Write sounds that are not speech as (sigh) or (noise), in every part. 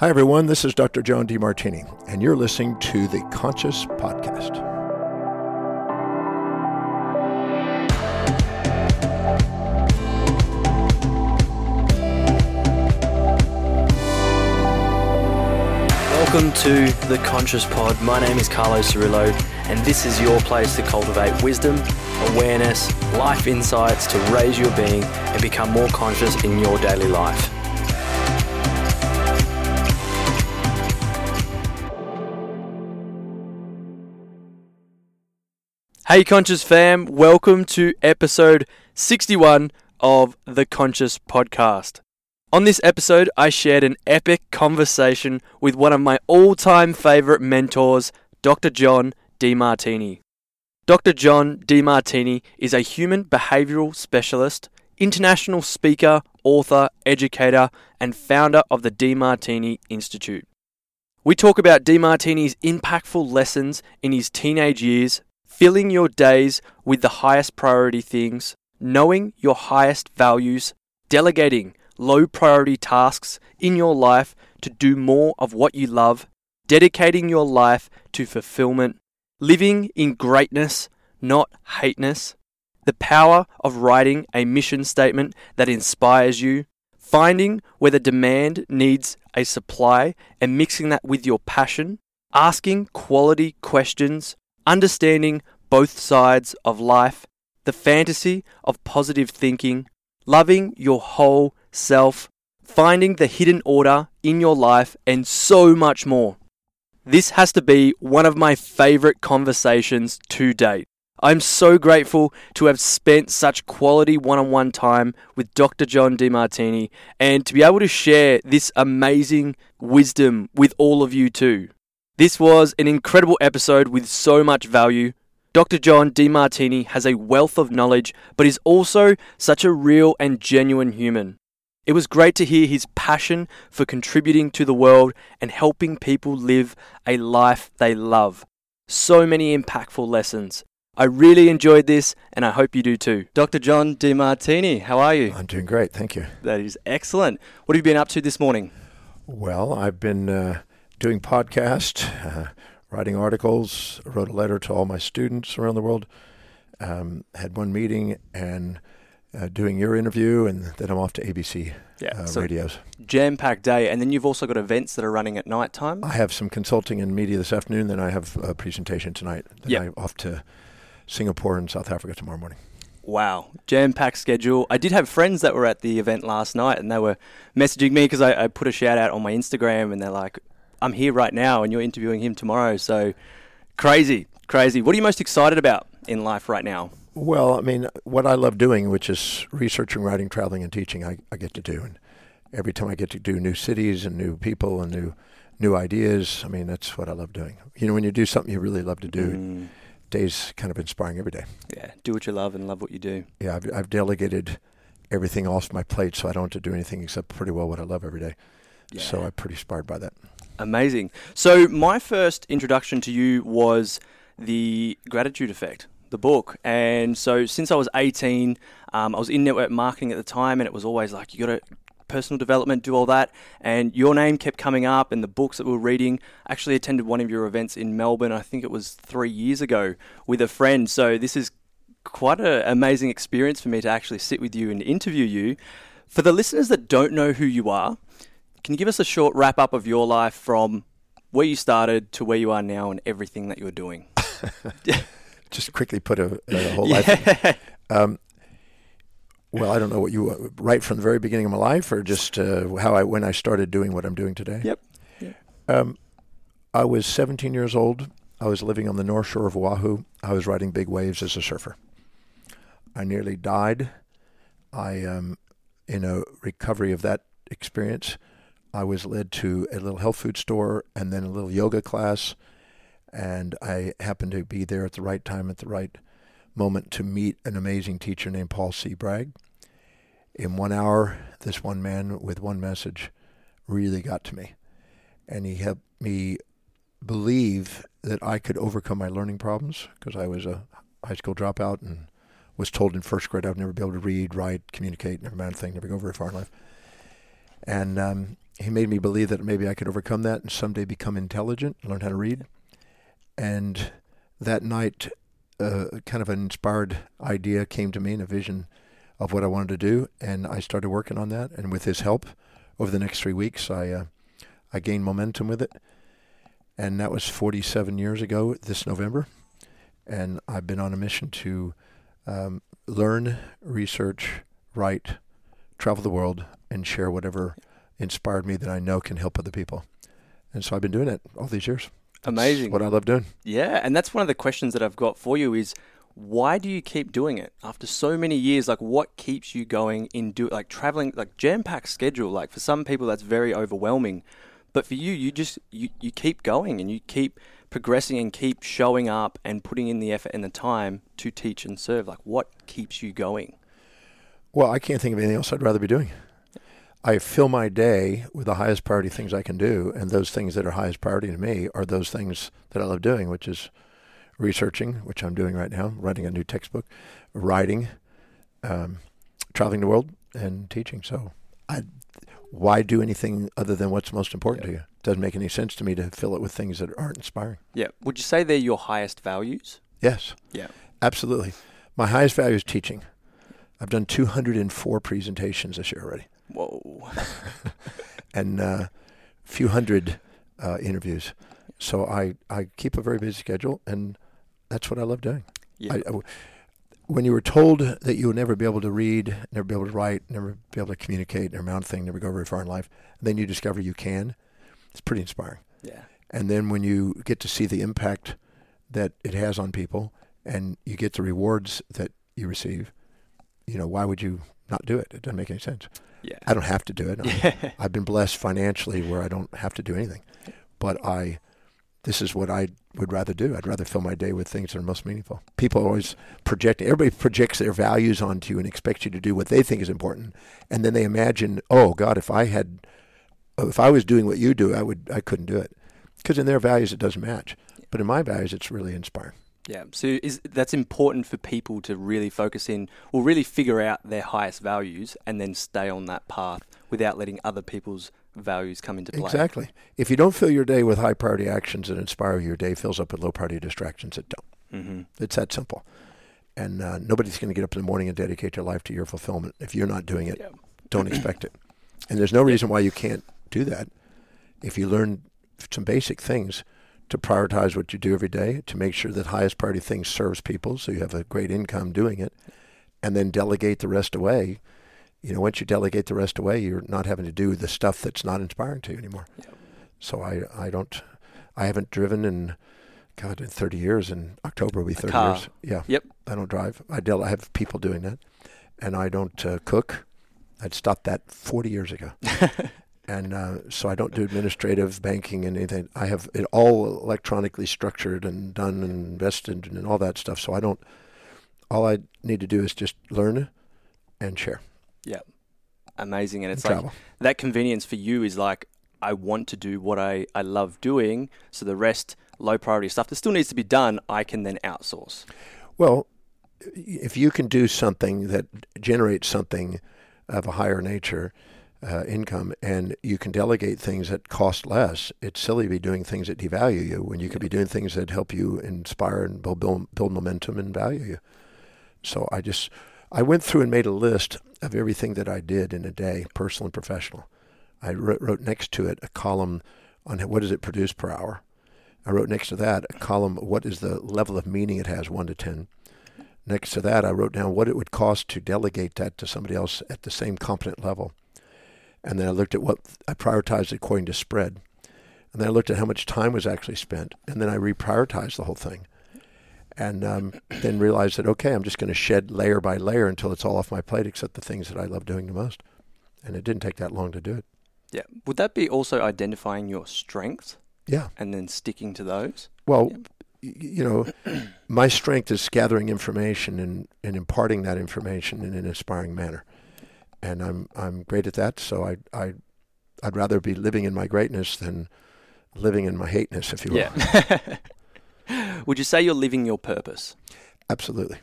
Hi, everyone. This is Dr. John Demartini, and you're listening to the Conscious Podcast. Welcome to the Conscious Pod. My name is Carlos Cirillo, and this is your place to cultivate wisdom, awareness, life insights to raise your being and become more conscious in your daily life. Hey, Conscious fam, welcome to episode 61 of the Conscious Podcast. On this episode, I shared an epic conversation with one of my all time favorite mentors, Dr. John Demartini. Dr. John Demartini is a human behavioral specialist, international speaker, author, educator, and founder of the Demartini Institute. We talk about Demartini's impactful lessons in his teenage years filling your days with the highest priority things, knowing your highest values, delegating low priority tasks in your life to do more of what you love, dedicating your life to fulfillment, living in greatness, not hateness, the power of writing a mission statement that inspires you, finding where the demand needs a supply and mixing that with your passion, asking quality questions, understanding both sides of life, the fantasy of positive thinking, loving your whole self, finding the hidden order in your life, and so much more. This has to be one of my favorite conversations to date. I'm so grateful to have spent such quality one on one time with Dr. John Demartini and to be able to share this amazing wisdom with all of you too. This was an incredible episode with so much value. Dr. John Demartini has a wealth of knowledge, but is also such a real and genuine human. It was great to hear his passion for contributing to the world and helping people live a life they love. So many impactful lessons. I really enjoyed this, and I hope you do too. Dr. John Demartini, how are you? I'm doing great. Thank you. That is excellent. What have you been up to this morning? Well, I've been uh, doing podcasts, uh, writing articles, wrote a letter to all my students around the world, um, had one meeting, and uh, doing your interview, and then I'm off to ABC Yeah, uh, so- radios. Jam packed day, and then you've also got events that are running at night time. I have some consulting and media this afternoon, then I have a presentation tonight. Then Yep. I'm off to Singapore and South Africa tomorrow morning. Wow, jam packed schedule. I did have friends that were at the event last night, and they were messaging me because I, I put a shout out on my Instagram, and they're like, "I'm here right now, and you're interviewing him tomorrow." So crazy, crazy. What are you most excited about in life right now? Well, I mean, what I love doing, which is researching, writing, traveling, and teaching, I, I get to do. And every time I get to do new cities and new people and new new ideas, I mean, that's what I love doing. You know, when you do something you really love to do, Mm, days kind of inspiring every day. yeah, do what you love and love what you do. Yeah, I've, I've delegated everything off my plate, so I don't have to do anything except pretty well what I love every day. Yeah. So I'm pretty inspired by that. Amazing. So my first introduction to you was the Gratitude Effect, the book. And so since I was 18, um, I was in network marketing at the time, and it was always like you got to personal development, do all that. And your name kept coming up, and the books that we were reading. I actually attended one of your events in Melbourne. I think it was three years ago with a friend. So this is quite an amazing experience for me to actually sit with you and interview you. For the listeners that don't know who you are, can you give us a short wrap up of your life from where you started to where you are now and everything that you're doing? (laughs) (laughs) Just quickly put a, a whole life. Um, well, I don't know what you right from the very beginning of my life, or just uh, how I when I started doing what I'm doing today. Yep. Yep. Um, I was 17 years old. I was living on the north shore of Oahu. I was riding big waves as a surfer. I nearly died. I, um, in a recovery of that experience, I was led to a little health food store and then a little yoga class, and I happened to be there at the right time at the right moment to meet an amazing teacher named Paul C. Bragg. In one hour, this one man with one message really got to me. And he helped me believe that I could overcome my learning problems because I was a high school dropout and was told in first grade I would never be able to read, write, communicate, never mind a thing, never go very far in life. And um, he made me believe that maybe I could overcome that and someday become intelligent, learn how to read. And that night, uh, kind of an inspired idea came to me and a vision of what I wanted to do, and I started working on that. And with his help, over the next three weeks, I uh, I gained momentum with it, and that was 47 years ago this November. And I've been on a mission to um, learn, research, write, travel the world, and share whatever inspired me that I know can help other people. And so I've been doing it all these years. That's Amazing. what I love doing. Yeah, and that's one of the questions that I've got for you is why do you keep doing it after so many years? Like, what keeps you going in do like traveling like jam packed schedule? Like for some people, that's very overwhelming, but for you, you just you, you keep going and you keep progressing and keep showing up and putting in the effort and the time to teach and serve. Like, what keeps you going? Well, I can't think of anything else I'd rather be doing. I fill my day with the highest priority things I can do, and those things that are highest priority to me are those things that I love doing, which is researching, which I'm doing right now, writing a new textbook, writing, um, traveling the world, and teaching. So, I, why do anything other than what's most important to you? It Doesn't make any sense to me to fill it with things that aren't inspiring. Yeah. Would you say they're your highest values? Yes. Yeah. Absolutely. My highest value is teaching. I've done 204 presentations this year already. Whoa. (laughs) and a few hundred uh, interviews. So I, I keep a very busy schedule, and that's what I love doing. Yeah. I, I- when you were told that you would never be able to read, never be able to write, never be able to communicate, never amount of thing, never go very far in life, and then you discover you can, it's pretty inspiring. yeah. And then when you get to see the impact that it has on people, and you get the rewards that you receive, you know, why would you not do it? It doesn't make any sense. Yeah. I don't have to do it. (laughs) Yeah. I've been blessed financially where I don't have to do anything. But I, this is what I would rather do. I'd rather fill my day with things that are most meaningful. People always project, everybody projects their values onto you and expects you to do what they think is important. And then they imagine, oh God, if I had, if I was doing what you do, I would, I couldn't do it. Because in their values, it doesn't match. But in my values, it's really inspiring. Yeah, so is that's important for people to really focus in, or really figure out their highest values, and then stay on that path without letting other people's values come into play. Exactly. If you don't fill your day with high priority actions that inspire you, your day fills up with low priority distractions that don't. Mm-hmm. It's that simple. And uh, nobody's going to get up in the morning and dedicate their life to your fulfillment. If you're not doing it, Yeah. don't (clears throat) expect it. And there's no reason why you can't do that. If you learn some basic things to prioritize what you do every day, to make sure that highest priority thing serves people so you have a great income doing it, and then delegate the rest away. You know, once you delegate the rest away, you're not having to do the stuff that's not inspiring to you anymore. Yeah. So I, I don't, I haven't driven in, God, in 30 years. In October will be 30 years. Yeah. Yep. I don't drive. I del- I have people doing that, and I don't uh, cook. I'd stopped that 40 years ago, (laughs) and uh, so I don't do administrative banking and anything. I have it all electronically structured and done and invested and all that stuff. So I don't. All I need to do is just learn and share Yeah, Amazing, and and it's like travel. that convenience for you is like I want to do what I I love doing, so the rest low priority stuff that still needs to be done, I can then outsource. Well, if you can do something that generates something of a higher nature uh, income, and you can delegate things that cost less, it's silly to be doing things that devalue you when you could be doing things that help you inspire and build, build, momentum and value you. So I just, I went through and made a list of everything that I did in a day, personal and professional. I wrote, wrote next to it a column on what does it produce per hour. I wrote next to that a column, what is the level of meaning it has, 1 to 10. Next to that, I wrote down what it would cost to delegate that to somebody else at the same competent level. And then I looked at what I prioritized according to spread. And then I looked at how much time was actually spent. And then I reprioritized the whole thing. And um, then realized that, okay, I'm just going to shed layer by layer until it's all off my plate except the things that I love doing the most. And it didn't take that long to do it. Yeah. Would that be also identifying your strengths Yeah. and then sticking to those? Well, Yep. y- you know, my strength is gathering information and, and imparting that information in an inspiring manner, and I'm I'm great at that. So I I I'd rather be living in my greatness than living in my hateness, if you will. Yeah. (laughs) Would you say you're living your purpose? Absolutely.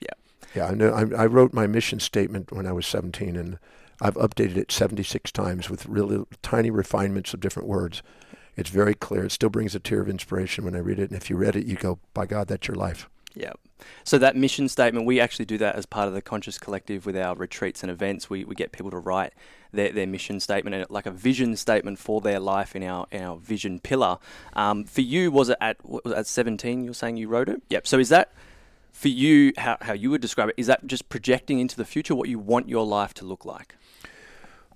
Yeah. Yeah, I know. I, I wrote my mission statement when I was 17, and I've updated it 76 times with really tiny refinements of different words. It's very clear. It still brings a tear of inspiration when I read it. And if you read it, you go, by God, that's your life. Yeah. So that mission statement, we actually do that as part of the Conscious Collective with our retreats and events. We, we get people to write their, their mission statement and like a vision statement for their life in our in our vision pillar. Um, for you, was it at was it at seventeen? You're saying you wrote it. Yep. So is that for you? How how you would describe it? Is that just projecting into the future what you want your life to look like?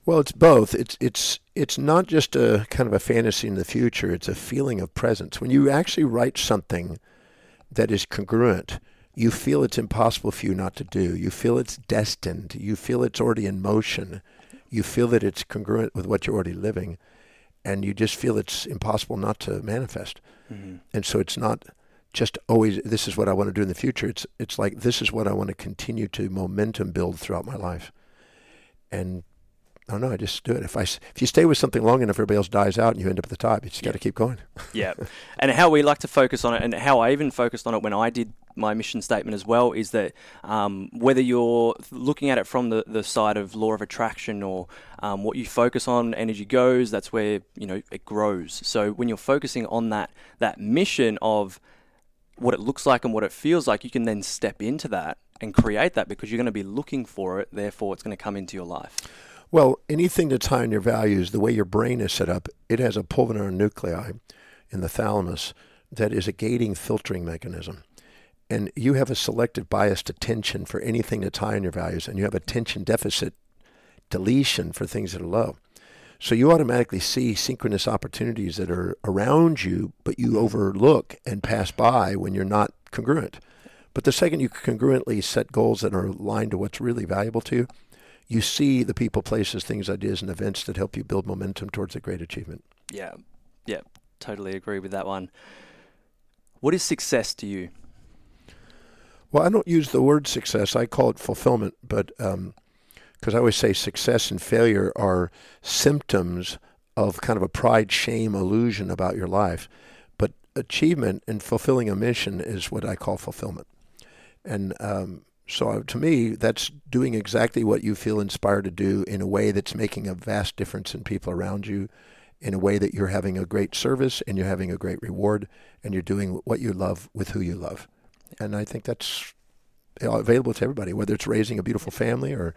Well, it's both. It's it's it's not just a kind of a fantasy in the future. It's a feeling of presence. When you actually write something that is congruent, you feel it's impossible for you not to do. You feel it's destined. You feel it's already in motion. You feel that it's congruent with what you're already living, and you just feel it's impossible not to manifest. Mm-hmm. And so it's not just always this is what I want to do in the future. It's it's like this is what I want to continue to momentum build throughout my life. And I don't know. I just do it. If I if you stay with something long enough, everybody else dies out, and you end up at the top. You just got to keep going. (laughs) yeah, (laughs) and how we like to focus on it, and how I even focused on it when I did my mission statement as well, is that um, whether you're looking at it from the, the side of law of attraction or um, what you focus on, energy goes. That's where you know it grows. So when you're focusing on that that mission of what it looks like and what it feels like, you can then step into that and create that because you're going to be looking for it. Therefore, it's going to come into your life. Well, anything that's high in your values, the way your brain is set up, it has a pulvinar nuclei in the thalamus that is a gating filtering mechanism. And you have a selective biased attention for anything that's high in your values, and you have attention deficit deletion for things that are low. So you automatically see synchronous opportunities that are around you, but you overlook and pass by when you're not congruent. But the second you congruently set goals that are aligned to what's really valuable to you, you see the people, places, things, ideas, and events that help you build momentum towards a great achievement. Yeah, yeah, totally agree with that one. What is success to you? Well, I don't use the word success. I call it fulfillment, but because um, I always say success and failure are symptoms of kind of a pride, shame, illusion about your life. But achievement and fulfilling a mission is what I call fulfillment. And um, so uh, to me, that's doing exactly what you feel inspired to do in a way that's making a vast difference in people around you, in a way that you're having a great service and you're having a great reward and you're doing what you love with who you love. And I think that's available to everybody, whether it's raising a beautiful family or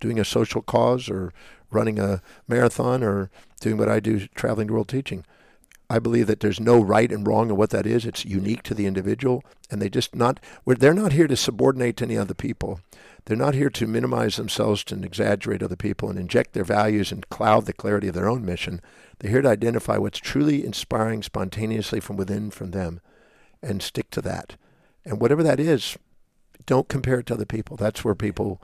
doing a social cause or running a marathon or doing what I do, traveling the world teaching. I believe that there's no right and wrong of what that is. It's unique to the individual, and they just not they're not here to subordinate to any other people. They're not here to minimize themselves and exaggerate other people and inject their values and cloud the clarity of their own mission. They're here to identify what's truly inspiring spontaneously from within from them and stick to that. And whatever that is, don't compare it to other people. That's where people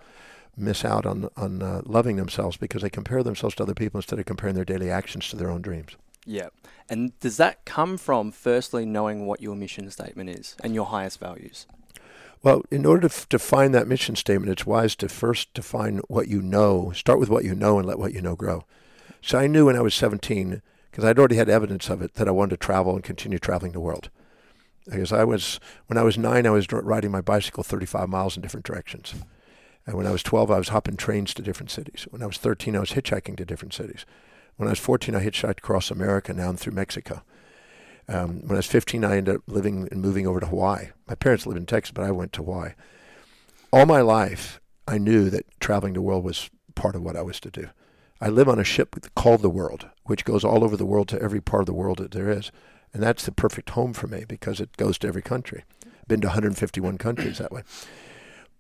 miss out on on uh, loving themselves because they compare themselves to other people instead of comparing their daily actions to their own dreams. Yeah. And does that come from firstly knowing what your mission statement is and your highest values? Well, in order to define that mission statement, it's wise to first define what you know. Start with what you know and let what you know grow. So I knew when I was 17, because I'd already had evidence of it, that I wanted to travel and continue traveling the world. Because I was, when I was nine, I was riding my bicycle 35 miles in different directions. And when I was 12, I was hopping trains to different cities. When I was 13, I was hitchhiking to different cities. When I was 14, I hitchhiked across America now and through Mexico. Um, when I was 15, I ended up living and moving over to Hawaii. My parents lived in Texas, but I went to Hawaii. All my life, I knew that traveling the world was part of what I was to do. I live on a ship called the World, which goes all over the world to every part of the world that there is. And that's the perfect home for me because it goes to every country. I've been to 151 countries that way.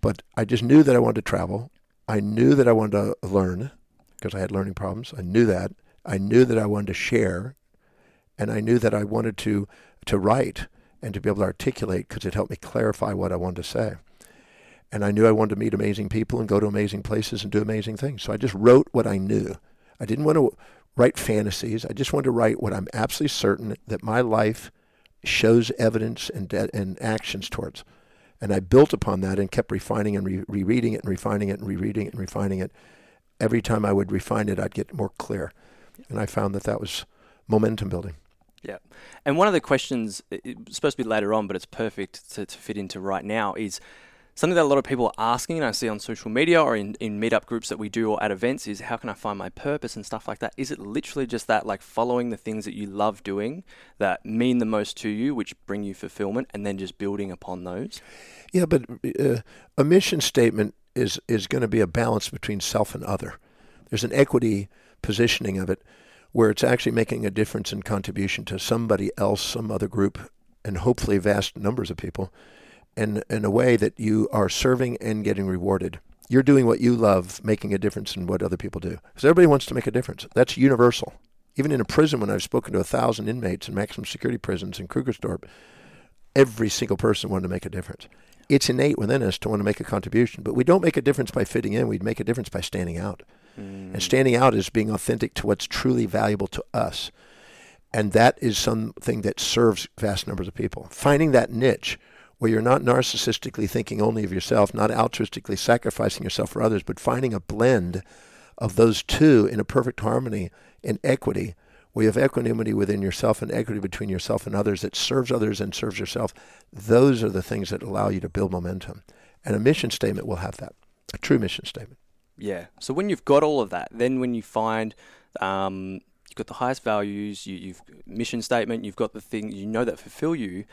But I just knew that I wanted to travel. I knew that I wanted to learn because I had learning problems. I knew that. I knew that I wanted to share, and I knew that I wanted to to write and to be able to articulate because it helped me clarify what I wanted to say. And I knew I wanted to meet amazing people and go to amazing places and do amazing things. So I just wrote what I knew. I didn't want to write fantasies. I just wanted to write what I'm absolutely certain that my life shows evidence and de- and actions towards. And I built upon that and kept refining and re- rereading it and refining it and rereading it and refining it. Every time I would refine it, I'd get more clear and I found that that was momentum building. Yeah, and one of the questions it's supposed to be later on, but it's perfect to, to fit into right now is something that a lot of people are asking, and I see on social media or in, in meetup groups that we do or at events, is how can I find my purpose and stuff like that? Is it literally just that, like following the things that you love doing that mean the most to you, which bring you fulfillment, and then just building upon those? Yeah, but uh, a mission statement is is going to be a balance between self and other. There's an equity positioning of it where it's actually making a difference and contribution to somebody else, some other group, and hopefully vast numbers of people and in a way that you are serving and getting rewarded. You're doing what you love, making a difference in what other people do. Because everybody wants to make a difference. That's universal. Even in a prison, when I've spoken to a thousand inmates in maximum security prisons in Krugersdorp, every single person wanted to make a difference. It's innate within us to want to make a contribution, but we don't make a difference by fitting in. We make a difference by standing out. Mm. And standing out is being authentic to what's truly valuable to us. And that is something that serves vast numbers of people. Finding that niche where you're not narcissistically thinking only of yourself, not altruistically sacrificing yourself for others, but finding a blend of those two in a perfect harmony and equity, where you have equanimity within yourself and equity between yourself and others that serves others and serves yourself. Those are the things that allow you to build momentum. And a mission statement will have that, a true mission statement. Yeah. So when you've got all of that, then when you find um, you've got the highest values, you, you've mission statement, you've got the things you know that fulfill you,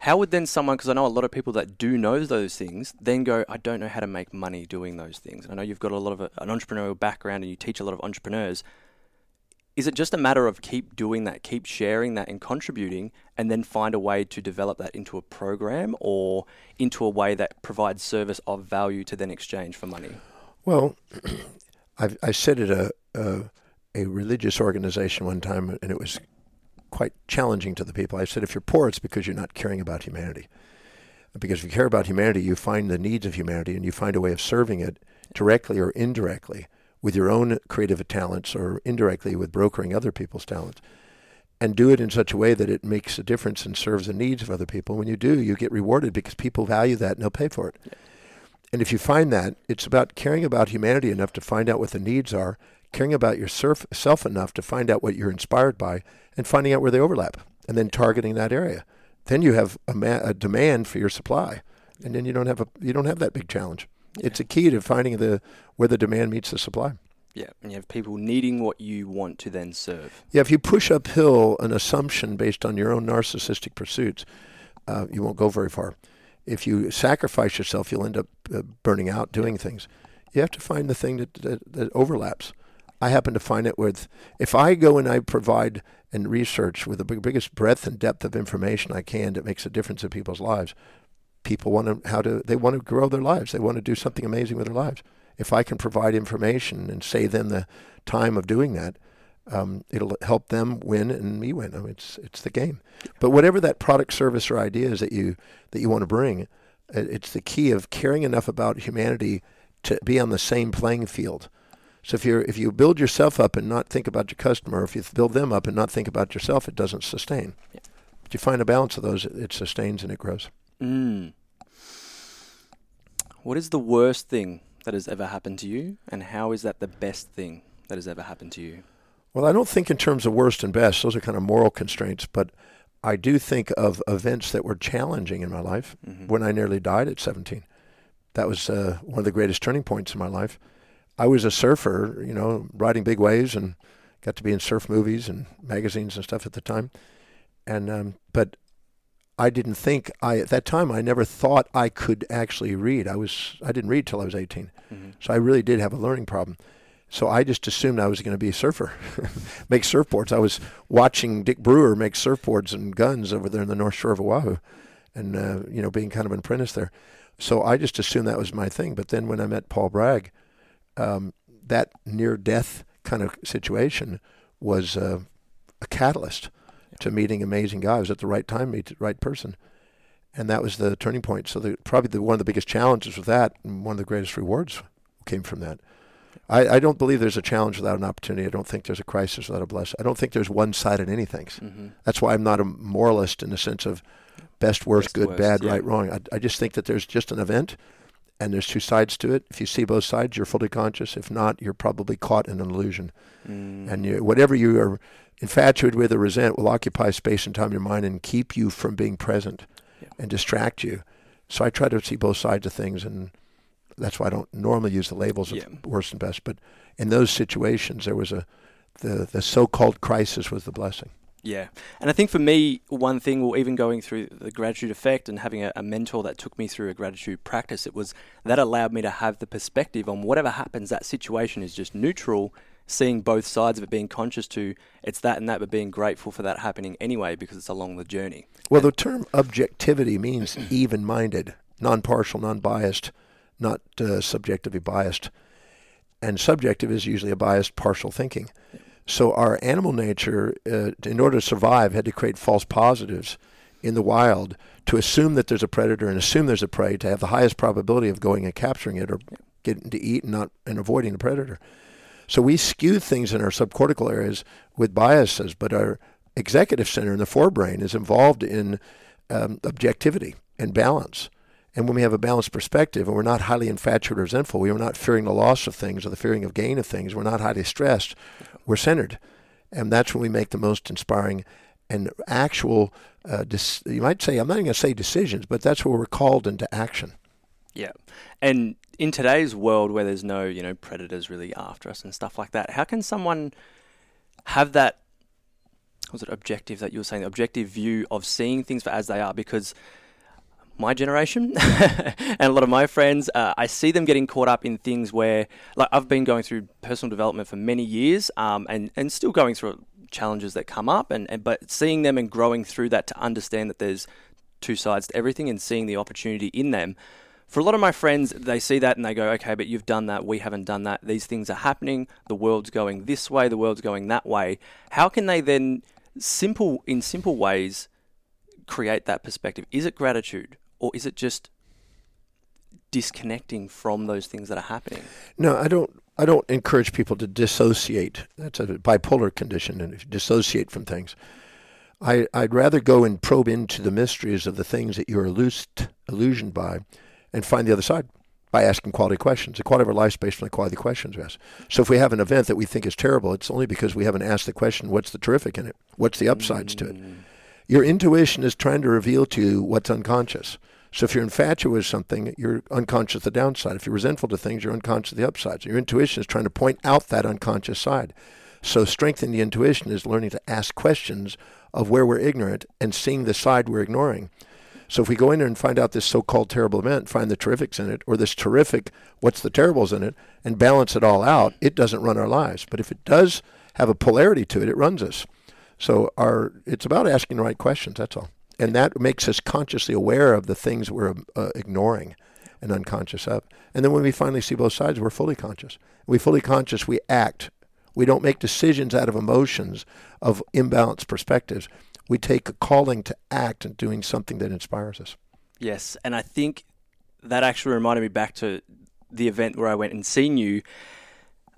how would then someone, because I know a lot of people that do know those things, then go, I don't know how to make money doing those things. I know you've got a lot of a, an entrepreneurial background and you teach a lot of entrepreneurs. Is it just a matter of keep doing that, keep sharing that and contributing, and then find a way to develop that into a program or into a way that provides service of value to then exchange for money? Well, (clears throat) I've, I said at a, a, a religious organization one time, and it was quite challenging to the people. I said, if you're poor, it's because you're not caring about humanity. Because if you care about humanity, you find the needs of humanity and you find a way of serving it directly or indirectly with your own creative talents or indirectly with brokering other people's talents. And do it in such a way that it makes a difference and serves the needs of other people. When you do, you get rewarded because people value that and they'll pay for it. Yeah. And if you find that, it's about caring about humanity enough to find out what the needs are caring about yourself enough to find out what you're inspired by and finding out where they overlap and then targeting that area. Then you have a, ma- a demand for your supply, and then you don't have a you don't have that big challenge. Yeah. It's a key to finding the where the demand meets the supply. Yeah, and you have people needing what you want to then serve. Yeah, if you push uphill an assumption based on your own narcissistic pursuits, uh, you won't go very far. If you sacrifice yourself, you'll end up uh, burning out doing things. You have to find the thing that, that, that overlaps. I happen to find it with, if I go and I provide and research with the biggest breadth and depth of information I can that makes a difference in people's lives, people want to, how to, they want to grow their lives. They want to do something amazing with their lives. If I can provide information and save them the time of doing that, um, it'll help them win and me win. I mean, it's it's the game. But whatever that product, service, or idea is that you that you want to bring, it's the key of caring enough about humanity to be on the same playing field so if you if you build yourself up and not think about your customer, if you build them up and not think about yourself, it doesn't sustain. Yeah. But you find a balance of those, it sustains and it grows. Mm. What is the worst thing that has ever happened to you, and how is that the best thing that has ever happened to you? Well, I don't think in terms of worst and best; those are kind of moral constraints. But I do think of events that were challenging in my life. Mm-hmm. When I nearly died at 17, that was uh, one of the greatest turning points in my life I was a surfer, you know, riding big waves and got to be in surf movies and magazines and stuff at the time. And um, but I didn't think I at that time I never thought I could actually read. I was I didn't read till I was 18. Mm-hmm. So I really did have a learning problem. So I just assumed I was going to be a surfer, (laughs) make surfboards. I was watching Dick Brewer make surfboards and guns over there in the North Shore of Oahu, and uh, you know being kind of an apprentice there. So I just assumed that was my thing. But then when I met Paul Bragg, um, that near death kind of situation was uh, a catalyst to meeting amazing guys at the right time, meet the right person. And that was the turning point. So the, probably the, one of the biggest challenges with that, and one of the greatest rewards came from that. I, I, don't believe there's a challenge without an opportunity. I don't think there's a crisis without a blessing. I don't think there's one side in anything. Mm-hmm. That's why I'm not a moralist in the sense of best, worst, best, good, worst, bad, yeah. right, wrong. I, I just think that there's just an event and there's two sides to it. If you see both sides, you're fully conscious. If not, you're probably caught in an illusion. Mm. And you, whatever you are infatuated with or resent will occupy space and time in your mind and keep you from being present yeah. and distract you. So I try to see both sides of things, and that's why I don't normally use the labels of Yeah. worst and best. But in those situations, there was a the the so-called crisis was the blessing. Yeah. And I think for me, one thing, well, even going through the gratitude effect and having a, a mentor that took me through a gratitude practice, it was that allowed me to have the perspective on whatever happens, that situation is just neutral, seeing both sides of it, being conscious to it's that and that, but being grateful for that happening anyway because it's along the journey. Well, the term objectivity means (clears throat) even-minded, non-partial, non-biased, not uh, subjectively biased, and subjective is usually a biased, partial thinking. So our animal nature, uh, in order to survive, had to create false positives in the wild to assume that there's a predator and assume there's a prey to have the highest probability of going and capturing it or getting to eat and not and avoiding the predator. So we skew things in our subcortical areas with biases, but our executive center in the forebrain is involved in um, objectivity and balance. And when we have a balanced perspective and we're not highly infatuated or resentful, we are not fearing the loss of things or the fearing of gain of things, we're not highly stressed, we're centered. And that's when we make the most inspiring and actual, uh, dis- you might say, I'm not even going to say decisions, but that's where we're called into action. Yeah. And in today's world where there's no, you know, predators really after us and stuff like that, how can someone have that was it objective that you were saying, the objective view of seeing things for as they are? Because my generation (laughs) and a lot of my friends, uh, I see them getting caught up in things where, like, I've been going through personal development for many years, um, and and still going through challenges that come up, and, and but seeing them and growing through that to understand that there's two sides to everything, and seeing the opportunity in them. For a lot of my friends, they see that and they go, okay, but you've done that. We haven't done that. These things are happening. The world's going this way. The world's going that way. How can they then, simple in simple ways, create that perspective? Is it gratitude or is it just disconnecting from those things that are happening? No, I don't. I don't encourage people to dissociate. That's a bipolar condition, and if you dissociate from things. I, I'd rather go and probe into the mysteries of the things that you're illused, illusioned by, and find the other side by asking quality questions. The quality of our life is based on the quality of the questions we ask. So if we have an event that we think is terrible, it's only because we haven't asked the question, what's the terrific in it? What's the upsides to it? Mm. Your intuition is trying to reveal to you what's unconscious. So if you're infatuated with something, you're unconscious of the downside. If you're resentful to things, you're unconscious of the upside. So Your intuition is trying to point out that unconscious side. So strengthening the intuition is learning to ask questions of where we're ignorant and seeing the side we're ignoring. So if we go in there and find out this so-called terrible event, find the terrifics in it, or this terrific, what's the terribles in it, and balance it all out, it doesn't run our lives. But if it does have a polarity to it, it runs us. So our it's about asking the right questions. That's all, and that makes us consciously aware of the things we're uh, ignoring and unconscious of. And then when we finally see both sides, we're fully conscious. we fully conscious, we act. We don't make decisions out of emotions of imbalanced perspectives. We take a calling to act and doing something that inspires us. Yes, and I think that actually reminded me back to the event where I went and seen you.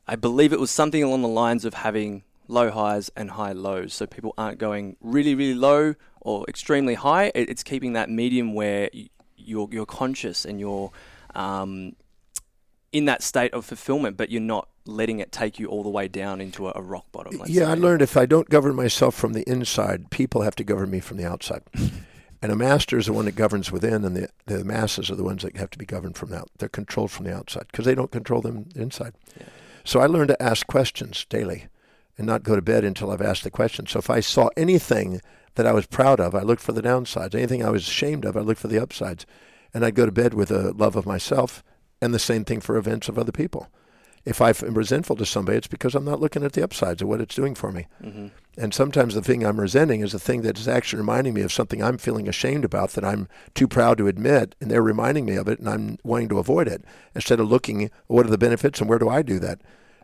I believe it was something along the lines of having low highs and high lows, so people aren't going really, really low or extremely high. It- It's keeping that medium where you're you're conscious and you're um, in that state of fulfillment, but you're not letting it take you all the way down into a, a rock bottom. yeah, I learned if I don't govern myself from the inside, people have to govern me from the outside. (laughs) and a master is the one that governs within, and the, the masses are the ones that have to be governed from out. They're controlled from the outside because they don't control them inside. Yeah. So I learned to ask questions daily and not go to bed until I've asked the question. So if I saw anything that I was proud of, I looked for the downsides. Anything I was ashamed of, I looked for the upsides. And I'd go to bed with a love of myself and the same thing for events of other people. If I'm resentful to somebody, it's because I'm not looking at the upsides of what it's doing for me. Mhm. And sometimes the thing I'm resenting is the thing that is actually reminding me of something I'm feeling ashamed about that I'm too proud to admit, and they're reminding me of it, and I'm wanting to avoid it instead of looking what are the benefits and where do I do that.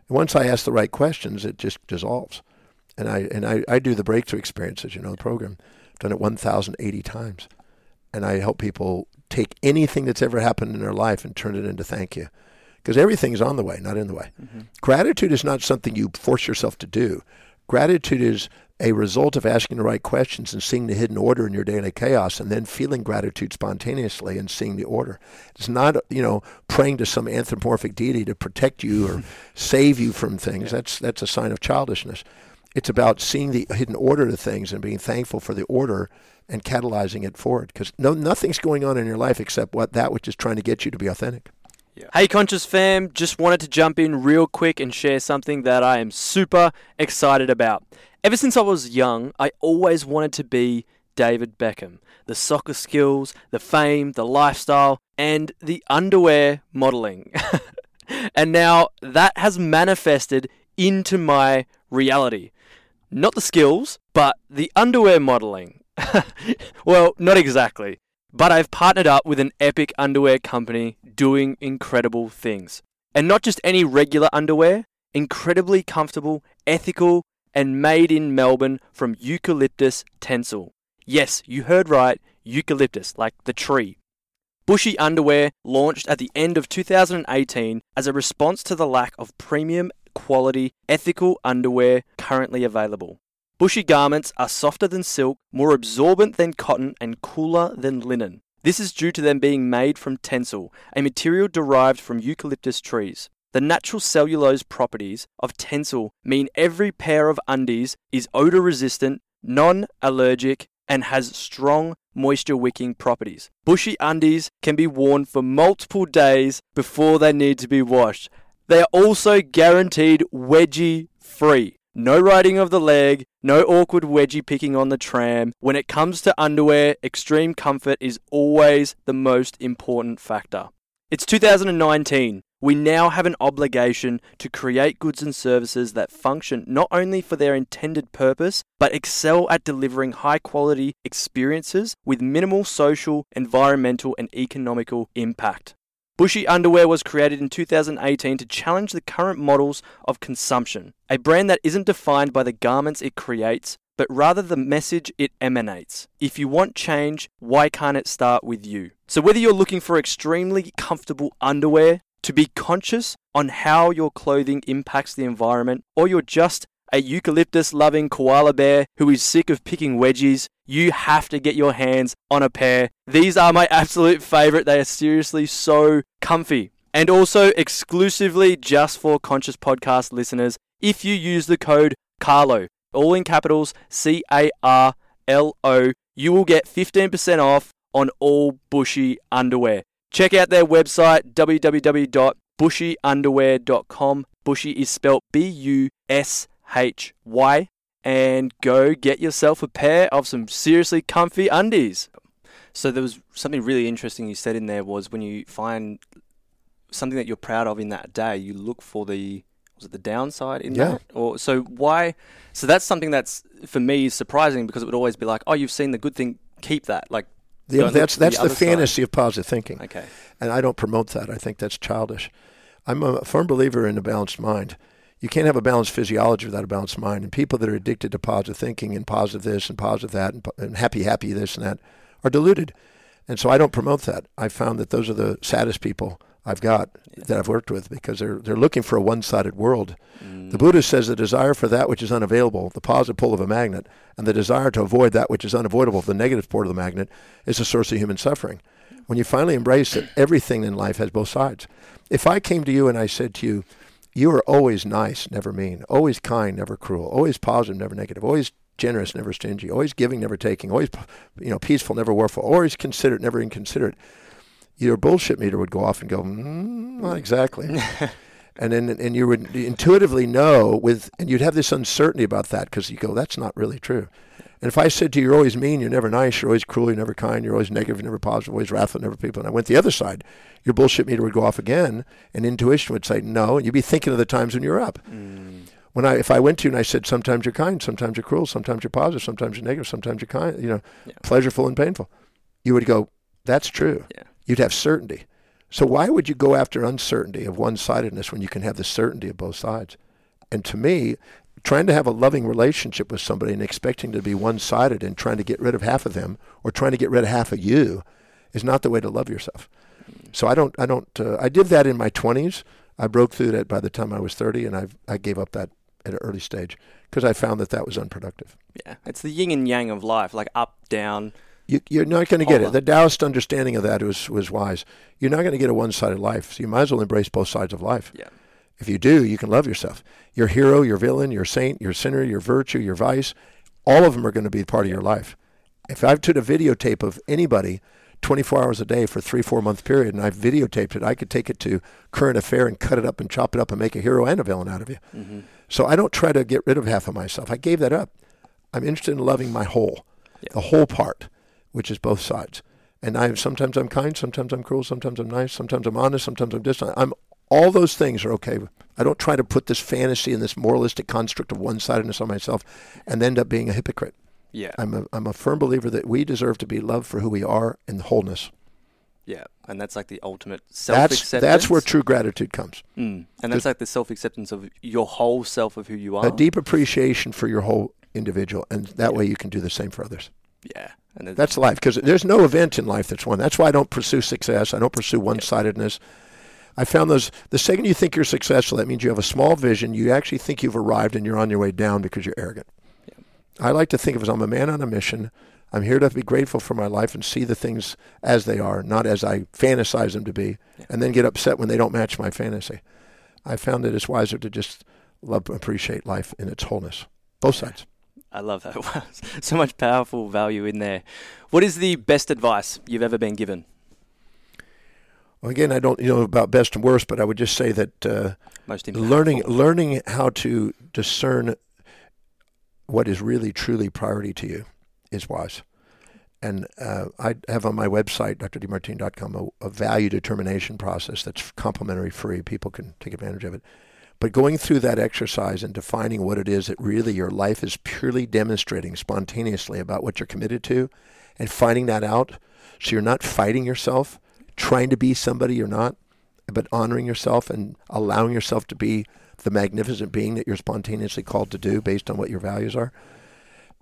And once I ask the right questions, it just dissolves. And I and I, I do the breakthrough experiences, you know, the program. I've done it 1,080 times, and I help people take anything that's ever happened in their life and turn it into thank you, because everything's on the way, not in the way. Mhm. Gratitude is not something you force yourself to do. Gratitude is a result of asking the right questions and seeing the hidden order in your daily chaos and then feeling gratitude spontaneously and seeing the order. It's not, you know, praying to some anthropomorphic deity to protect you or (laughs) save you from things. Yeah. That's that's a sign of childishness. It's about seeing the hidden order to things and being thankful for the order and catalyzing it forward. Because no, nothing's going on in your life except what that which is trying to get you to be authentic. Hey, Conscious fam, just wanted to jump in real quick and share something that I am super excited about. Ever since I was young, I always wanted to be David Beckham. The soccer skills, the fame, the lifestyle, and the underwear modeling. (laughs) and now that has manifested into my reality. Not the skills, but the underwear modeling. (laughs) well, not exactly. But I've partnered up with an epic underwear company doing incredible things. And not just any regular underwear, incredibly comfortable, ethical, and made in Melbourne from eucalyptus tencel. Yes, you heard right, eucalyptus, like the tree. Bushy Underwear launched at the end of 2018 as a response to the lack of premium quality ethical underwear currently available. Bushy garments are softer than silk, more absorbent than cotton, and cooler than linen. This is due to them being made from tencel, a material derived from eucalyptus trees. The natural cellulose properties of tencel mean every pair of undies is odor resistant, non allergic, and has strong moisture wicking properties. Bushy undies can be worn for multiple days before they need to be washed. They are also guaranteed wedgie free. No riding of the leg, no awkward wedgie picking on the tram. When it comes to underwear, extreme comfort is always the most important factor. It's 2019. We now have an obligation to create goods and services that function not only for their intended purpose, but excel at delivering high quality experiences with minimal social, environmental, and economical impact. Bushy Underwear was created in 2018 to challenge the current models of consumption, a brand that isn't defined by the garments it creates, but rather the message it emanates. If you want change, why can't it start with you? So, whether you're looking for extremely comfortable underwear, to be conscious on how your clothing impacts the environment, or you're just a eucalyptus loving koala bear who is sick of picking wedgies, you have to get your hands on a pair. These are my (laughs) absolute favorite. They are seriously so comfy. And also exclusively just for Conscious Podcast listeners, if you use the code CARLO, all in capitals, C A R L O, you will get 15% off on all Bushy underwear. Check out their website, www.bushyunderwear.com. Bushy is spelled B U S H Y, and go get yourself a pair of some seriously comfy undies. So there was something really interesting you said in there was when you find something that you're proud of in that day, you look for the was it the downside in Yeah. that? Or so why? So that's something that's for me is surprising because it would always be like, oh, you've seen the good thing, keep that. Like The, that's that's the, side. fantasy of positive thinking. Okay, And I don't promote that. I think that's childish. I'm a firm believer in a balanced mind. You can't have a balanced physiology without a balanced mind. And people that are addicted to positive thinking and positive this and positive that and, and happy, happy this and that are deluded. And so I don't promote that. I found that those are the saddest people I've got that I've worked with because they're they're looking for a one-sided world. Mm. The Buddha says the desire for that which is unavailable, the positive pull of a magnet, and the desire to avoid that which is unavoidable, the negative port of the magnet, is the source of human suffering. When you finally embrace that everything in life has both sides. If I came to you and I said to you, you are always nice, never mean, always kind, never cruel, always positive, never negative, always generous, never stingy, always giving, never taking, always you know peaceful, never warful, always considerate, never inconsiderate. Your bullshit meter would go off and go, mm, not exactly. (laughs) and then and you would intuitively know with and you'd have this uncertainty about that because you go that's not really true and if i said to you you're always mean you're never nice you're always cruel you're never kind you're always negative you're never positive always wrathful never people and i went the other side your bullshit meter would go off again and intuition would say no and you'd be thinking of the times when you're up Mm. when I if I went to you and I said sometimes you're kind, sometimes you're cruel, sometimes you're positive, sometimes you're negative, sometimes you're kind, you know, Yeah. pleasureful and painful, you would go, that's true. Yeah. You'd have certainty. So why would you go after uncertainty of one-sidedness when you can have the certainty of both sides? And to me, trying to have a loving relationship with somebody and expecting to be one-sided and trying to get rid of half of them or trying to get rid of half of you is not the way to love yourself. So I don't I don't uh, I did that in my 20s. I broke through that by the time I was 30 and I I gave up that at an early stage because I found that that was unproductive. yeah, it's the yin and yang of life, like up, down. You, you're not going to get it. The Taoist understanding of that was, was wise. You're not going to get a one-sided life, so you might as well embrace both sides of life. Yeah. If you do, you can love yourself. Your hero, your villain, your saint, your sinner, your virtue, your vice, all of them are going to be part of your life. If I've took a videotape of anybody 24 hours a day for three, four month period, and I've videotaped it, I could take it to current affair and cut it up and chop it up and make a hero and a villain out of you. Mm-hmm. So I don't try to get rid of half of myself. I gave that up. I'm interested in loving my whole, Yeah. the whole part, which is both sides. And I sometimes I'm kind, sometimes I'm cruel, sometimes I'm nice, sometimes I'm honest, sometimes I'm distant. I'm all those things are okay. I don't try to put this fantasy and this moralistic construct of one-sidedness on myself and end up being a hypocrite. Yeah. I'm a, I'm a firm believer that we deserve to be loved for who we are in the wholeness. Yeah. And that's like the ultimate That's self-acceptance. that's where true gratitude comes. Mm. And that's like the self-acceptance of your whole self of who you are. A deep appreciation for your whole individual, and that way you can do the same for others. Yeah. And it- That's life because there's no event in life that's one. That's why I don't pursue success. I don't pursue one-sidedness. I found those the second you think you're successful, that means you have a small vision. You actually think you've arrived, and you're on your way down because you're arrogant. I like to think of as I'm a man on a mission. I'm here to be grateful for my life and see the things as they are, not as I fantasize them to be, Yeah. and then get upset when they don't match my fantasy. I found that it's wiser to just love, appreciate life in its wholeness, both sides. I love that. (laughs) So much powerful value in there. What is the best advice you've ever been given? Well, again, I don't you know about best and worst, but I would just say that uh, Most learning learning how to discern what is really truly priority to you is wise. And uh, I have on my website, drdemartini.com, a, a value determination process that's complimentary free. People can take advantage of it. But going through that exercise and defining what it is that really your life is purely demonstrating spontaneously about what you're committed to and finding that out so you're not fighting yourself, trying to be somebody you're not, but honoring yourself and allowing yourself to be the magnificent being that you're spontaneously called to do based on what your values are.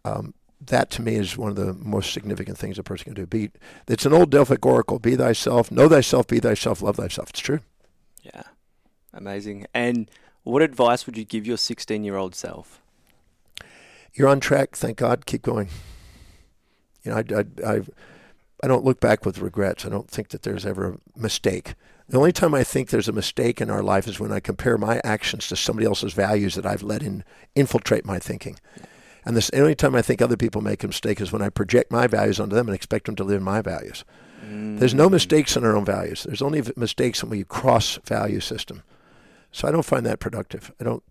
Um, that to me is one of the most significant things a person can do. Be it's an old Delphic oracle: "Be thyself, know thyself, be thyself, love thyself." It's true. Yeah. Amazing. And what advice would you give your 16-year-old self? You're on track. Thank God. Keep going. You know, I, I, I, I don't look back with regrets. I don't think that there's ever a mistake. The only time I think there's a mistake in our life is when I compare my actions to somebody else's values that I've let in infiltrate my thinking. And this, the only time I think other people make a mistake is when I project my values onto them and expect them to live my values. There's no Mm. mistakes in our own values. There's only mistakes when we cross value system. So I don't find that productive. I don't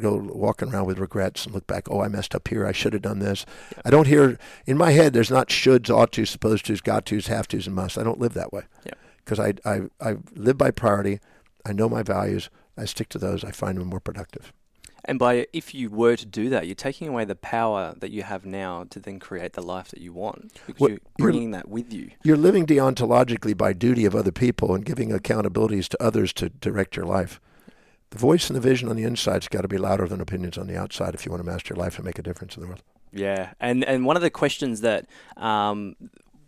go walking around with regrets and look back. Oh, I messed up here. I should have done this. Yeah. I don't hear in my head. There's not shoulds, ought to, supposed tos, got tos, have tos, and musts. I don't live that way. Yeah. Because I, I I live by priority. I know my values. I stick to those. I find them more productive. And by if you were to do that, you're taking away the power that you have now to then create the life that you want because What- you're you're- bringing that with you. You're living deontologically by duty of other people and giving accountabilities to others to direct your life. The voice and the vision on the inside's got to be louder than opinions on the outside if you want to master your life and make a difference in the world. Yeah, and and one of the questions that um,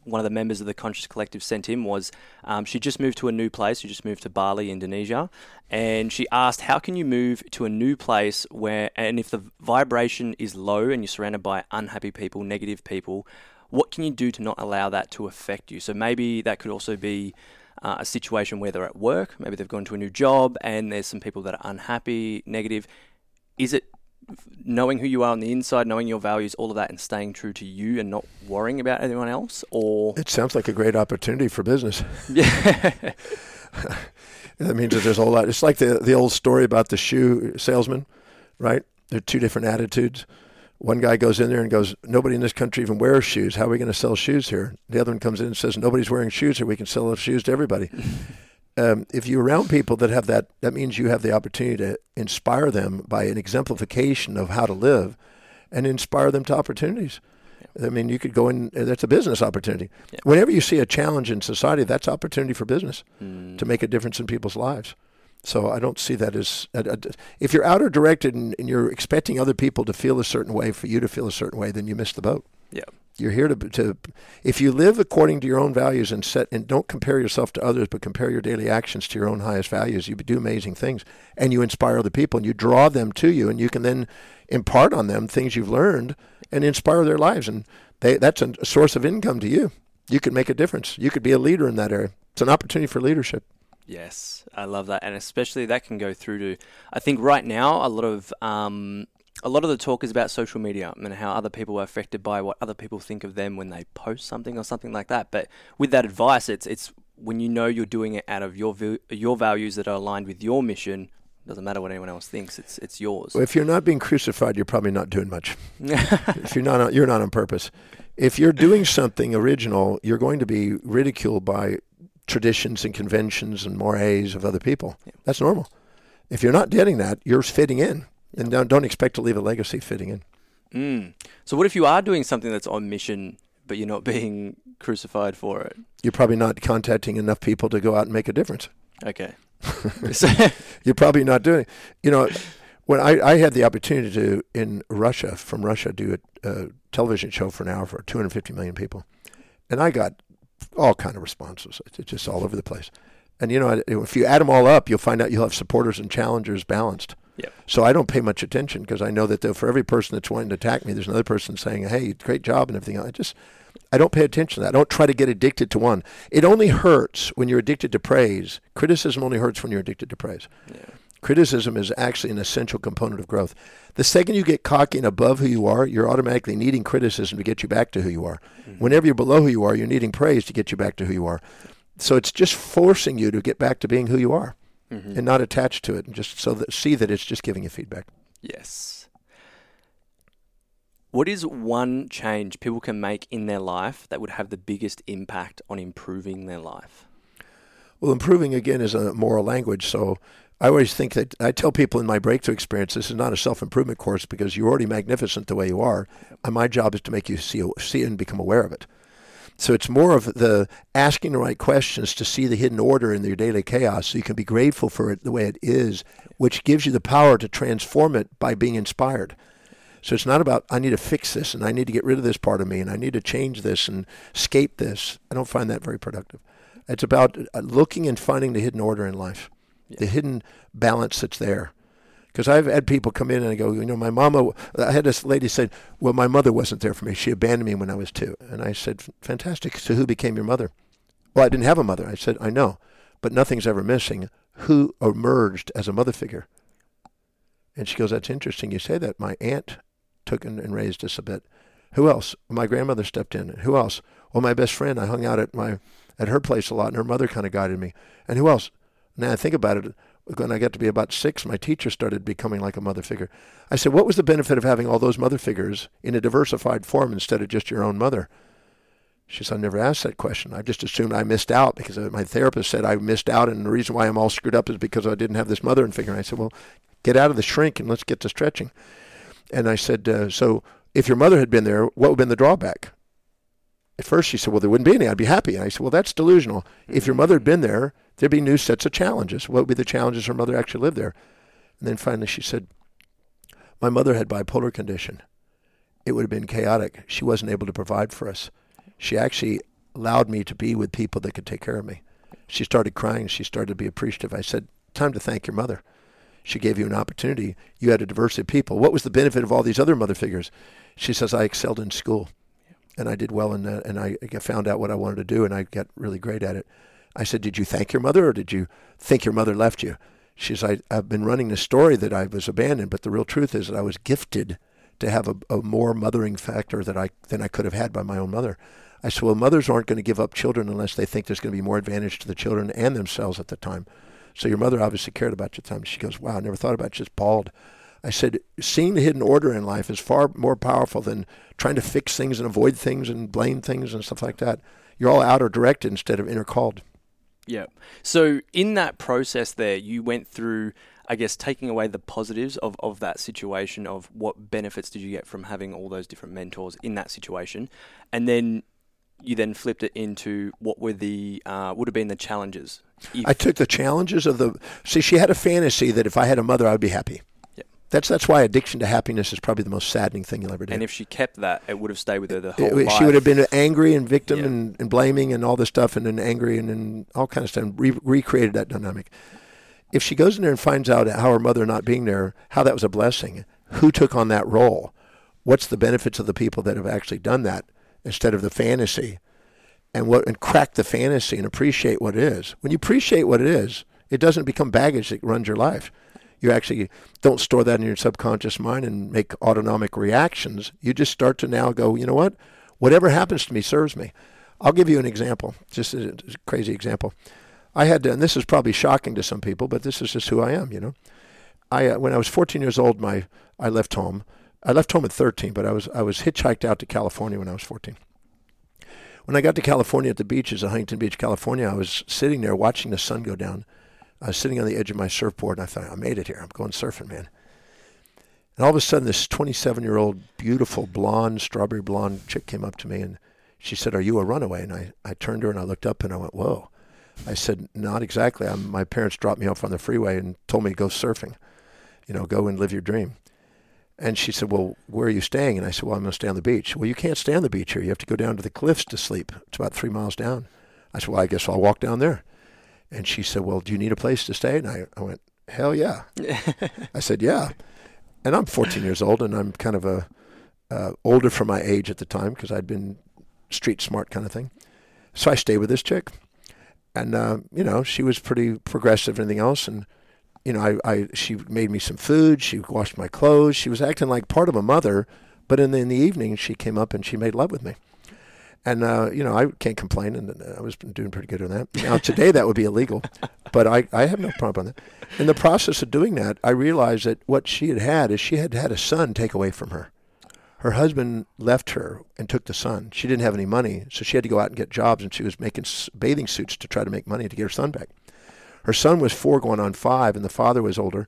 one of the members of the Conscious Collective sent in was um, she just moved to a new place. She just moved to Bali, Indonesia, and she asked, "How can you move to a new place where, and if the vibration is low and you're surrounded by unhappy people, negative people, what can you do to not allow that to affect you?" So maybe that could also be. Uh, a situation where they're at work, maybe they've gone to a new job, and there's some people that are unhappy, negative. Is it knowing who you are on the inside, knowing your values, all of that, and staying true to you and not worrying about anyone else? Or It sounds like a great opportunity for business. (laughs) yeah, That means that there's a whole lot. It's like the the old story about the shoe salesman, right? There are two different attitudes. One guy goes in there and goes, "Nobody in this country even wears shoes. How are we going to sell shoes here?" The other one comes in and says, "Nobody's wearing shoes here. We can sell shoes to everybody." (laughs) um, if you're around people that have that, that means you have the opportunity to inspire them by an exemplification of how to live, and inspire them to opportunities. I mean, you could go in. That's a business opportunity. Yeah. Whenever you see a challenge in society, that's opportunity for business Mm. to make a difference in people's lives. So I don't see that as uh, uh, if you're outer directed and, and you're expecting other people to feel a certain way for you to feel a certain way, then you miss the boat. Yeah. You're here to to if you live according to your own values and set and don't compare yourself to others, but compare your daily actions to your own highest values, you do amazing things, and you inspire other people, and you draw them to you, and you can then impart on them things you've learned and inspire their lives, and they that's a, a source of income to you. You can make a difference. You could be a leader in that area. It's an opportunity for leadership. Yes, I love that, and especially that can go through to. I think right now a lot of um, a lot of the talk is about social media and how other people are affected by what other people think of them when they post something or something like that. But with that advice, it's it's when you know you're doing it out of your your values that are aligned with your mission. Doesn't matter what anyone else thinks; it's it's yours. Well, if you're not being crucified, you're probably not doing much. (laughs) if you're not, you're not on purpose. If you're doing something original, you're going to be ridiculed by traditions and conventions and mores of other people. Yeah. That's normal. If you're not getting that, you're fitting in, and don't, don't expect to leave a legacy fitting in. Mm. So what if you are doing something that's on mission, but you're not (laughs) being crucified for it? You're probably not contacting enough people to go out and make a difference. Okay. (laughs) (laughs) You're probably not doing. You know, when I, I had the opportunity to in Russia from Russia do a, a television show for an hour for 250 million people, and I got all kind of responses. It's just all over the place. And you know, if you add them all up, you'll find out you'll have supporters and challengers balanced. Yep. So I don't pay much attention because I know that though for every person that's wanting to attack me, there's another person saying, "Hey, great job" and everything. I just I don't pay attention to that. I don't try to get addicted to one. It only hurts when you're addicted to praise. Criticism only hurts when you're addicted to praise. Yeah. Criticism is actually an essential component of growth. The second you get cocky and above who you are, you're automatically needing criticism to get you back to who you are. Mhm. Whenever you're below who you are, you're needing praise to get you back to who you are. So it's just forcing you to get back to being who you are Mhm. and not attached to it, and just so that see that it's just giving you feedback. Yes. What is one change people can make in their life that would have the biggest impact on improving their life? Well, improving again is a moral language. So I always think that I tell people in my breakthrough experience, this is not a self improvement course because you're already magnificent the way you are. And my job is to make you see, see it and become aware of it. So it's more of the asking the right questions to see the hidden order in your daily chaos so you can be grateful for it the way it is, which gives you the power to transform it by being inspired. So it's not about, I need to fix this and I need to get rid of this part of me and I need to change this and escape this. I don't find that very productive. It's about uh, looking and finding the hidden order in life, The hidden balance that's there. Because I've had people come in and I go, you know, my mama, I had this lady said, well, my mother wasn't there for me. She abandoned me when I was two. And I said, fantastic. So who became your mother? Well, I didn't have a mother. I said, I know, but nothing's ever missing. Who emerged as a mother figure? And she goes, that's interesting you say that. My aunt took and, and raised us a bit. Who else? My grandmother stepped in. Who else? Well, my best friend. I hung out at my at her place a lot, and her mother kind of guided me. And who else? Now I think about it. When I got to be about six, my teacher started becoming like a mother figure. I said, "What was the benefit of having all those mother figures in a diversified form instead of just your own mother?" She said, "I never asked that question. I just assumed I missed out because my therapist said I missed out, and the reason why I'm all screwed up is because I didn't have this mother figure." And I said, "Well, get out of the shrink and let's get to stretching." And I said, uh, "So if your mother had been there, what would have been the drawback?" At first, she said, "Well, there wouldn't be any. I'd be happy." And I said, "Well, that's delusional. If your mm-hmm. mother had been there, there'd be new sets of challenges. What would be the challenges her mother actually lived there?" And then finally, she said, "My mother had bipolar condition. It would have been chaotic. She wasn't able to provide for us. She actually allowed me to be with people that could take care of me. She started crying. She started to be appreciative. I said, "Time to thank your mother." She gave you an opportunity. You had a diversity of people. What was the benefit of all these other mother figures? She says, I excelled in school and I did well in that. And I found out what I wanted to do and I got really great at it. I said, Did you thank your mother or did you think your mother left you? She says, I, I've been running the story that I was abandoned, but the real truth is that I was gifted to have a, a more mothering factor that I, than I could have had by my own mother. I said, Well, mothers aren't going to give up children unless they think there's going to be more advantage to the children and themselves at the time. So your mother obviously cared about your time. She goes, Wow, I never thought about it. Just bald. I said, seeing the hidden order in life is far more powerful than trying to fix things and avoid things and blame things and stuff like that. You're all outer directed instead of inner called. Yeah. So in that process there, you went through, I guess, taking away the positives of, of that situation, of what benefits did you get from having all those different mentors in that situation, and then you then flipped it into what were the uh, would have been the challenges. If- I took the challenges of the. See, she had a fantasy that if I had a mother, I'd be happy. That's that's why addiction to happiness is probably the most saddening thing you'll ever do. and if she kept that, it would have stayed with her the whole It- life. she would have been angry and victim Yeah. and, and blaming and all this stuff and then angry and then all kind of stuff and re- recreated that dynamic. If she goes in there and finds out how her mother not being there, how that was a blessing, who took on that role, what's the benefits of the people that have actually done that instead of the fantasy, and what and crack the fantasy and appreciate what it is. When you appreciate what it is, it doesn't become baggage that runs your life. You actually don't store that in your subconscious mind and make autonomic reactions. You just start to now go, you know what? Whatever happens to me serves me. I'll give you an example, just a, crazy example. I had, to, and this is probably shocking to some people, but this is just who I am, you know. I uh, when I was 14 years old, my I left home. I left home at 13, but I was I was hitchhiked out to California when I was 14. When I got to California at the beaches of Huntington Beach, California, I was sitting there watching the sun go down. I was sitting on the edge of my surfboard, and I thought, I made it here. I'm going surfing, man. And all of a sudden, this 27 year old, beautiful, blonde, strawberry blonde chick came up to me and she said, Are you a runaway? And I, I turned her and I looked up and I went, Whoa. I said, Not exactly. I'm, my parents dropped me off on the freeway and told me to go surfing, you know, go and live your dream. And she said, Well, where are you staying? And I said, Well, I'm going to stay on the beach. Well, you can't stay on the beach here. You have to go down to the cliffs to sleep. It's about three miles down. I said, Well, I guess I'll walk down there. And she said, Well, do you need a place to stay? And I, I went, Hell yeah. (laughs) I said, Yeah. And I'm 14 years old, and I'm kind of a uh, older for my age at the time because I'd been street smart kind of thing. So I stayed with this chick, and uh, you know she was pretty progressive and everything else, and you know I, I she made me some food, she washed my clothes, she was acting like part of a mother, but in the, in the evening she came up and she made love with me. And uh, you know, I can't complain, and I was doing pretty good on that. Now today that would be illegal, (laughs) but I, I have no problem on that. In the process of doing that, I realized that what she had had is she had had a son take away from her. Her husband left her and took the son. She didn't have any money, so she had to go out and get jobs, and she was making bathing suits to try to make money to get her son back. Her son was four, going on five, and the father was older.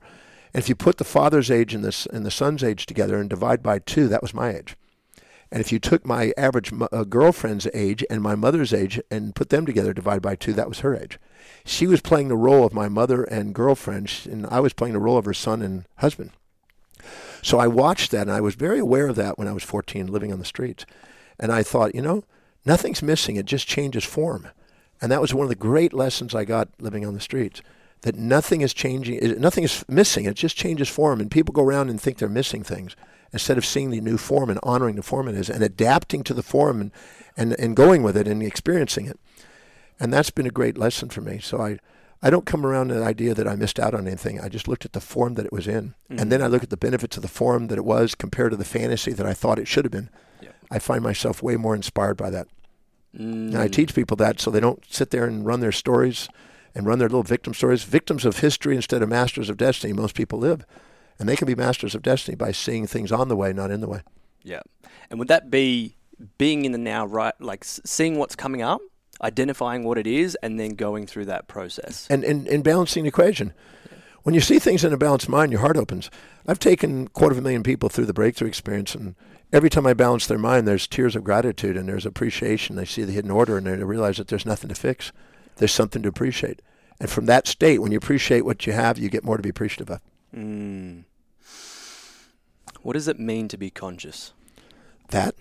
And if you put the father's age and the and the son's age together and divide by two, that was my age. And if you took my average uh, girlfriend's age and my mother's age and put them together, divided by two, that was her age. She was playing the role of my mother and girlfriend, and I was playing the role of her son and husband. So I watched that, and I was very aware of that when I was 14, living on the streets. And I thought, you know, nothing's missing; it just changes form. And that was one of the great lessons I got living on the streets. That nothing is changing, nothing is missing. It just changes form, and people go around and think they're missing things instead of seeing the new form and honoring the form it is and adapting to the form and, and, and going with it and experiencing it. And that's been a great lesson for me. So I, I don't come around to the idea that I missed out on anything. I just looked at the form that it was in. Mm-hmm. And then I look at the benefits of the form that it was compared to the fantasy that I thought it should have been. I find myself way more inspired by that. Mm. And I teach people that so they don't sit there and run their stories and run their little victim stories. Victims of history instead of masters of destiny, most people live. And they can be masters of destiny by seeing things on the way, not in the way. Yeah. And would that be being in the now, right? Like seeing what's coming up, identifying what it is, and then going through that process? And, and, and balancing the equation. When you see things in a balanced mind, your heart opens. I've taken quarter of a million people through the breakthrough experience, and every time I balance their mind, there's tears of gratitude and there's appreciation. They see the hidden order and they realize that there's nothing to fix. There's something to appreciate. And from that state, when you appreciate what you have, you get more to be appreciative of. Mm. What does it mean to be conscious? That.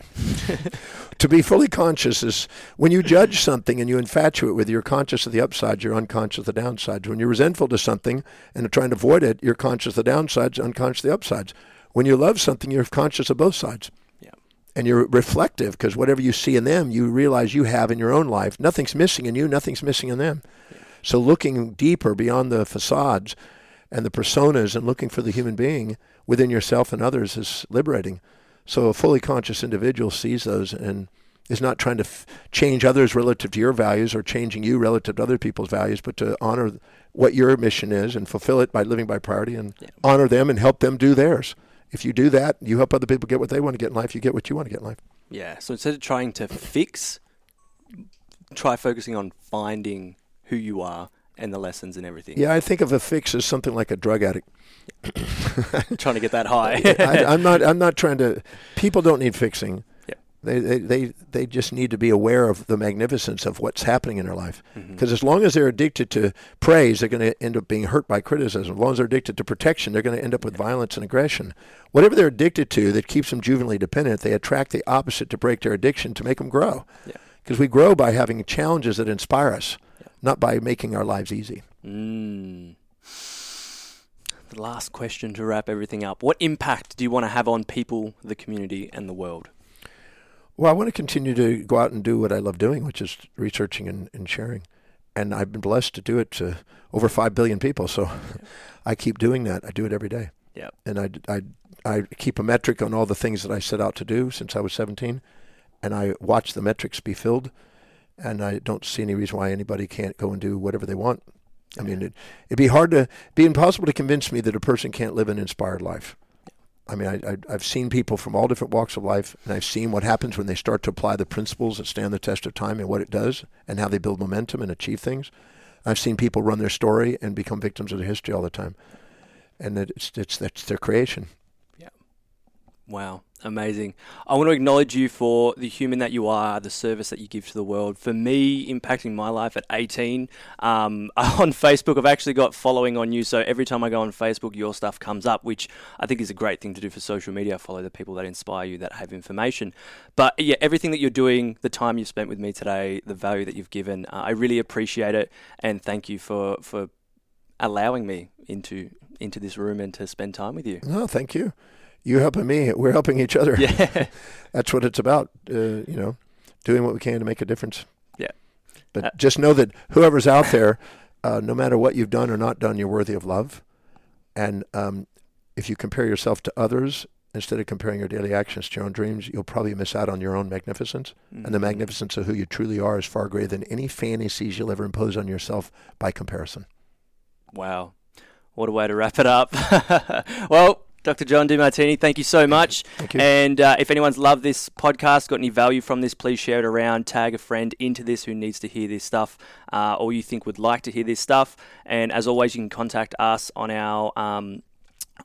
(laughs) to be fully conscious is when you judge something and you infatuate with, it, you're conscious of the upsides, you're unconscious of the downsides. When you're resentful to something and are trying to avoid it, you're conscious of the downsides, unconscious of the upsides. When you love something, you're conscious of both sides. Yeah. And you're reflective because whatever you see in them, you realize you have in your own life. Nothing's missing in you, nothing's missing in them. Yeah. So looking deeper beyond the facades and the personas and looking for the human being within yourself and others is liberating. So a fully conscious individual sees those and is not trying to f- change others relative to your values or changing you relative to other people's values, but to honor what your mission is and fulfill it by living by priority and yeah. honor them and help them do theirs. If you do that, you help other people get what they want to get in life, you get what you want to get in life. Yeah. So instead of trying to fix, try focusing on finding who you are and the lessons and everything. Yeah, I think of a fix as something like a drug addict. (laughs) trying to get that high. (laughs) I, am not. I'm not trying to. People don't need fixing. Yeah. They, they, they, they just need to be aware of the magnificence of what's happening in their life. Because mm-hmm. as long as they're addicted to praise, they're going to end up being hurt by criticism. As long as they're addicted to protection, they're going to end up with violence and aggression. Whatever they're addicted to that keeps them juvenilely dependent, they attract the opposite to break their addiction to make them grow. Because yeah. we grow by having challenges that inspire us not by making our lives easy. Mm. The last question to wrap everything up. What impact do you want to have on people, the community, and the world? Well, I want to continue to go out and do what I love doing, which is researching and, and sharing. And I've been blessed to do it to over 5 billion people. So (laughs) I keep doing that. I do it every day. Yeah. And I, I, I keep a metric on all the things that I set out to do since I was 17. And I watch the metrics be filled. And I don't see any reason why anybody can't go and do whatever they want. I mean, it, it'd be hard to, be impossible to convince me that a person can't live an inspired life. I mean, I, I, I've seen people from all different walks of life, and I've seen what happens when they start to apply the principles that stand the test of time and what it does, and how they build momentum and achieve things. I've seen people run their story and become victims of their history all the time, and it's it's that's their creation. Wow, amazing. I want to acknowledge you for the human that you are, the service that you give to the world. For me, impacting my life at 18, um, (laughs) on Facebook, I've actually got following on you. So every time I go on Facebook, your stuff comes up, which I think is a great thing to do for social media. Follow the people that inspire you, that have information. But yeah, everything that you're doing, the time you've spent with me today, the value that you've given, uh, I really appreciate it. And thank you for, for allowing me into into this room and to spend time with you. No, thank you. You helping me, we're helping each other. Yeah. (laughs) That's what it's about. Uh, you know, doing what we can to make a difference. Yeah. But Uh, just know that whoever's out there, uh, no matter what you've done or not done, you're worthy of love. And um, if you compare yourself to others instead of comparing your daily actions to your own dreams, you'll probably miss out on your own magnificence. And the Mhm. magnificence of who you truly are is far greater than any fantasies you'll ever impose on yourself by comparison. Wow. What a way to wrap it up. (laughs) well, Dr. John Demartini, thank you so much. Thank you. And uh, if anyone's loved this podcast, got any value from this, please share it around. Tag a friend into this who needs to hear this stuff uh, or you think would like to hear this stuff. And as always, you can contact us on our um,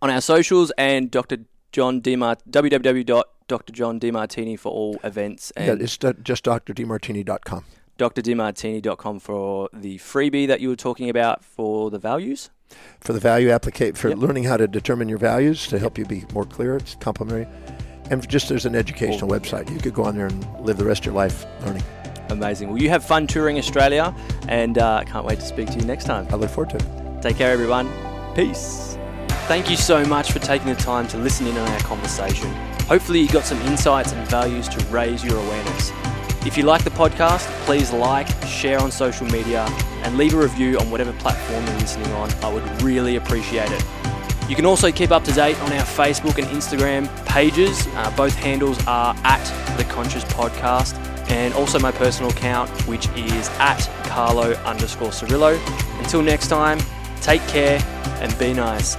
on our socials and Dr. John Demart www.drjohndemartini for all events yeah, it's just drdemartini.com. drdemartini.com for the freebie that you were talking about for the values. For the value applicate for Yep. learning how to determine your values to help you be more clear. It's complimentary, and just there's an educational Cool. website. You could go on there and live the rest of your life learning. Amazing. Well, you have fun touring Australia, and uh, can't wait to speak to you next time. I look forward to it. Take care, everyone. Peace. Thank you so much for taking the time to listen in on our conversation. Hopefully, you got some insights and values to raise your awareness. If you like the podcast, please like, share on social media, and leave a review on whatever platform you're listening on. I would really appreciate it. You can also keep up to date on our Facebook and Instagram pages. Uh, both handles are at the Conscious Podcast, and also my personal account, which is at Carlo underscore Cirillo. Until next time, take care and be nice.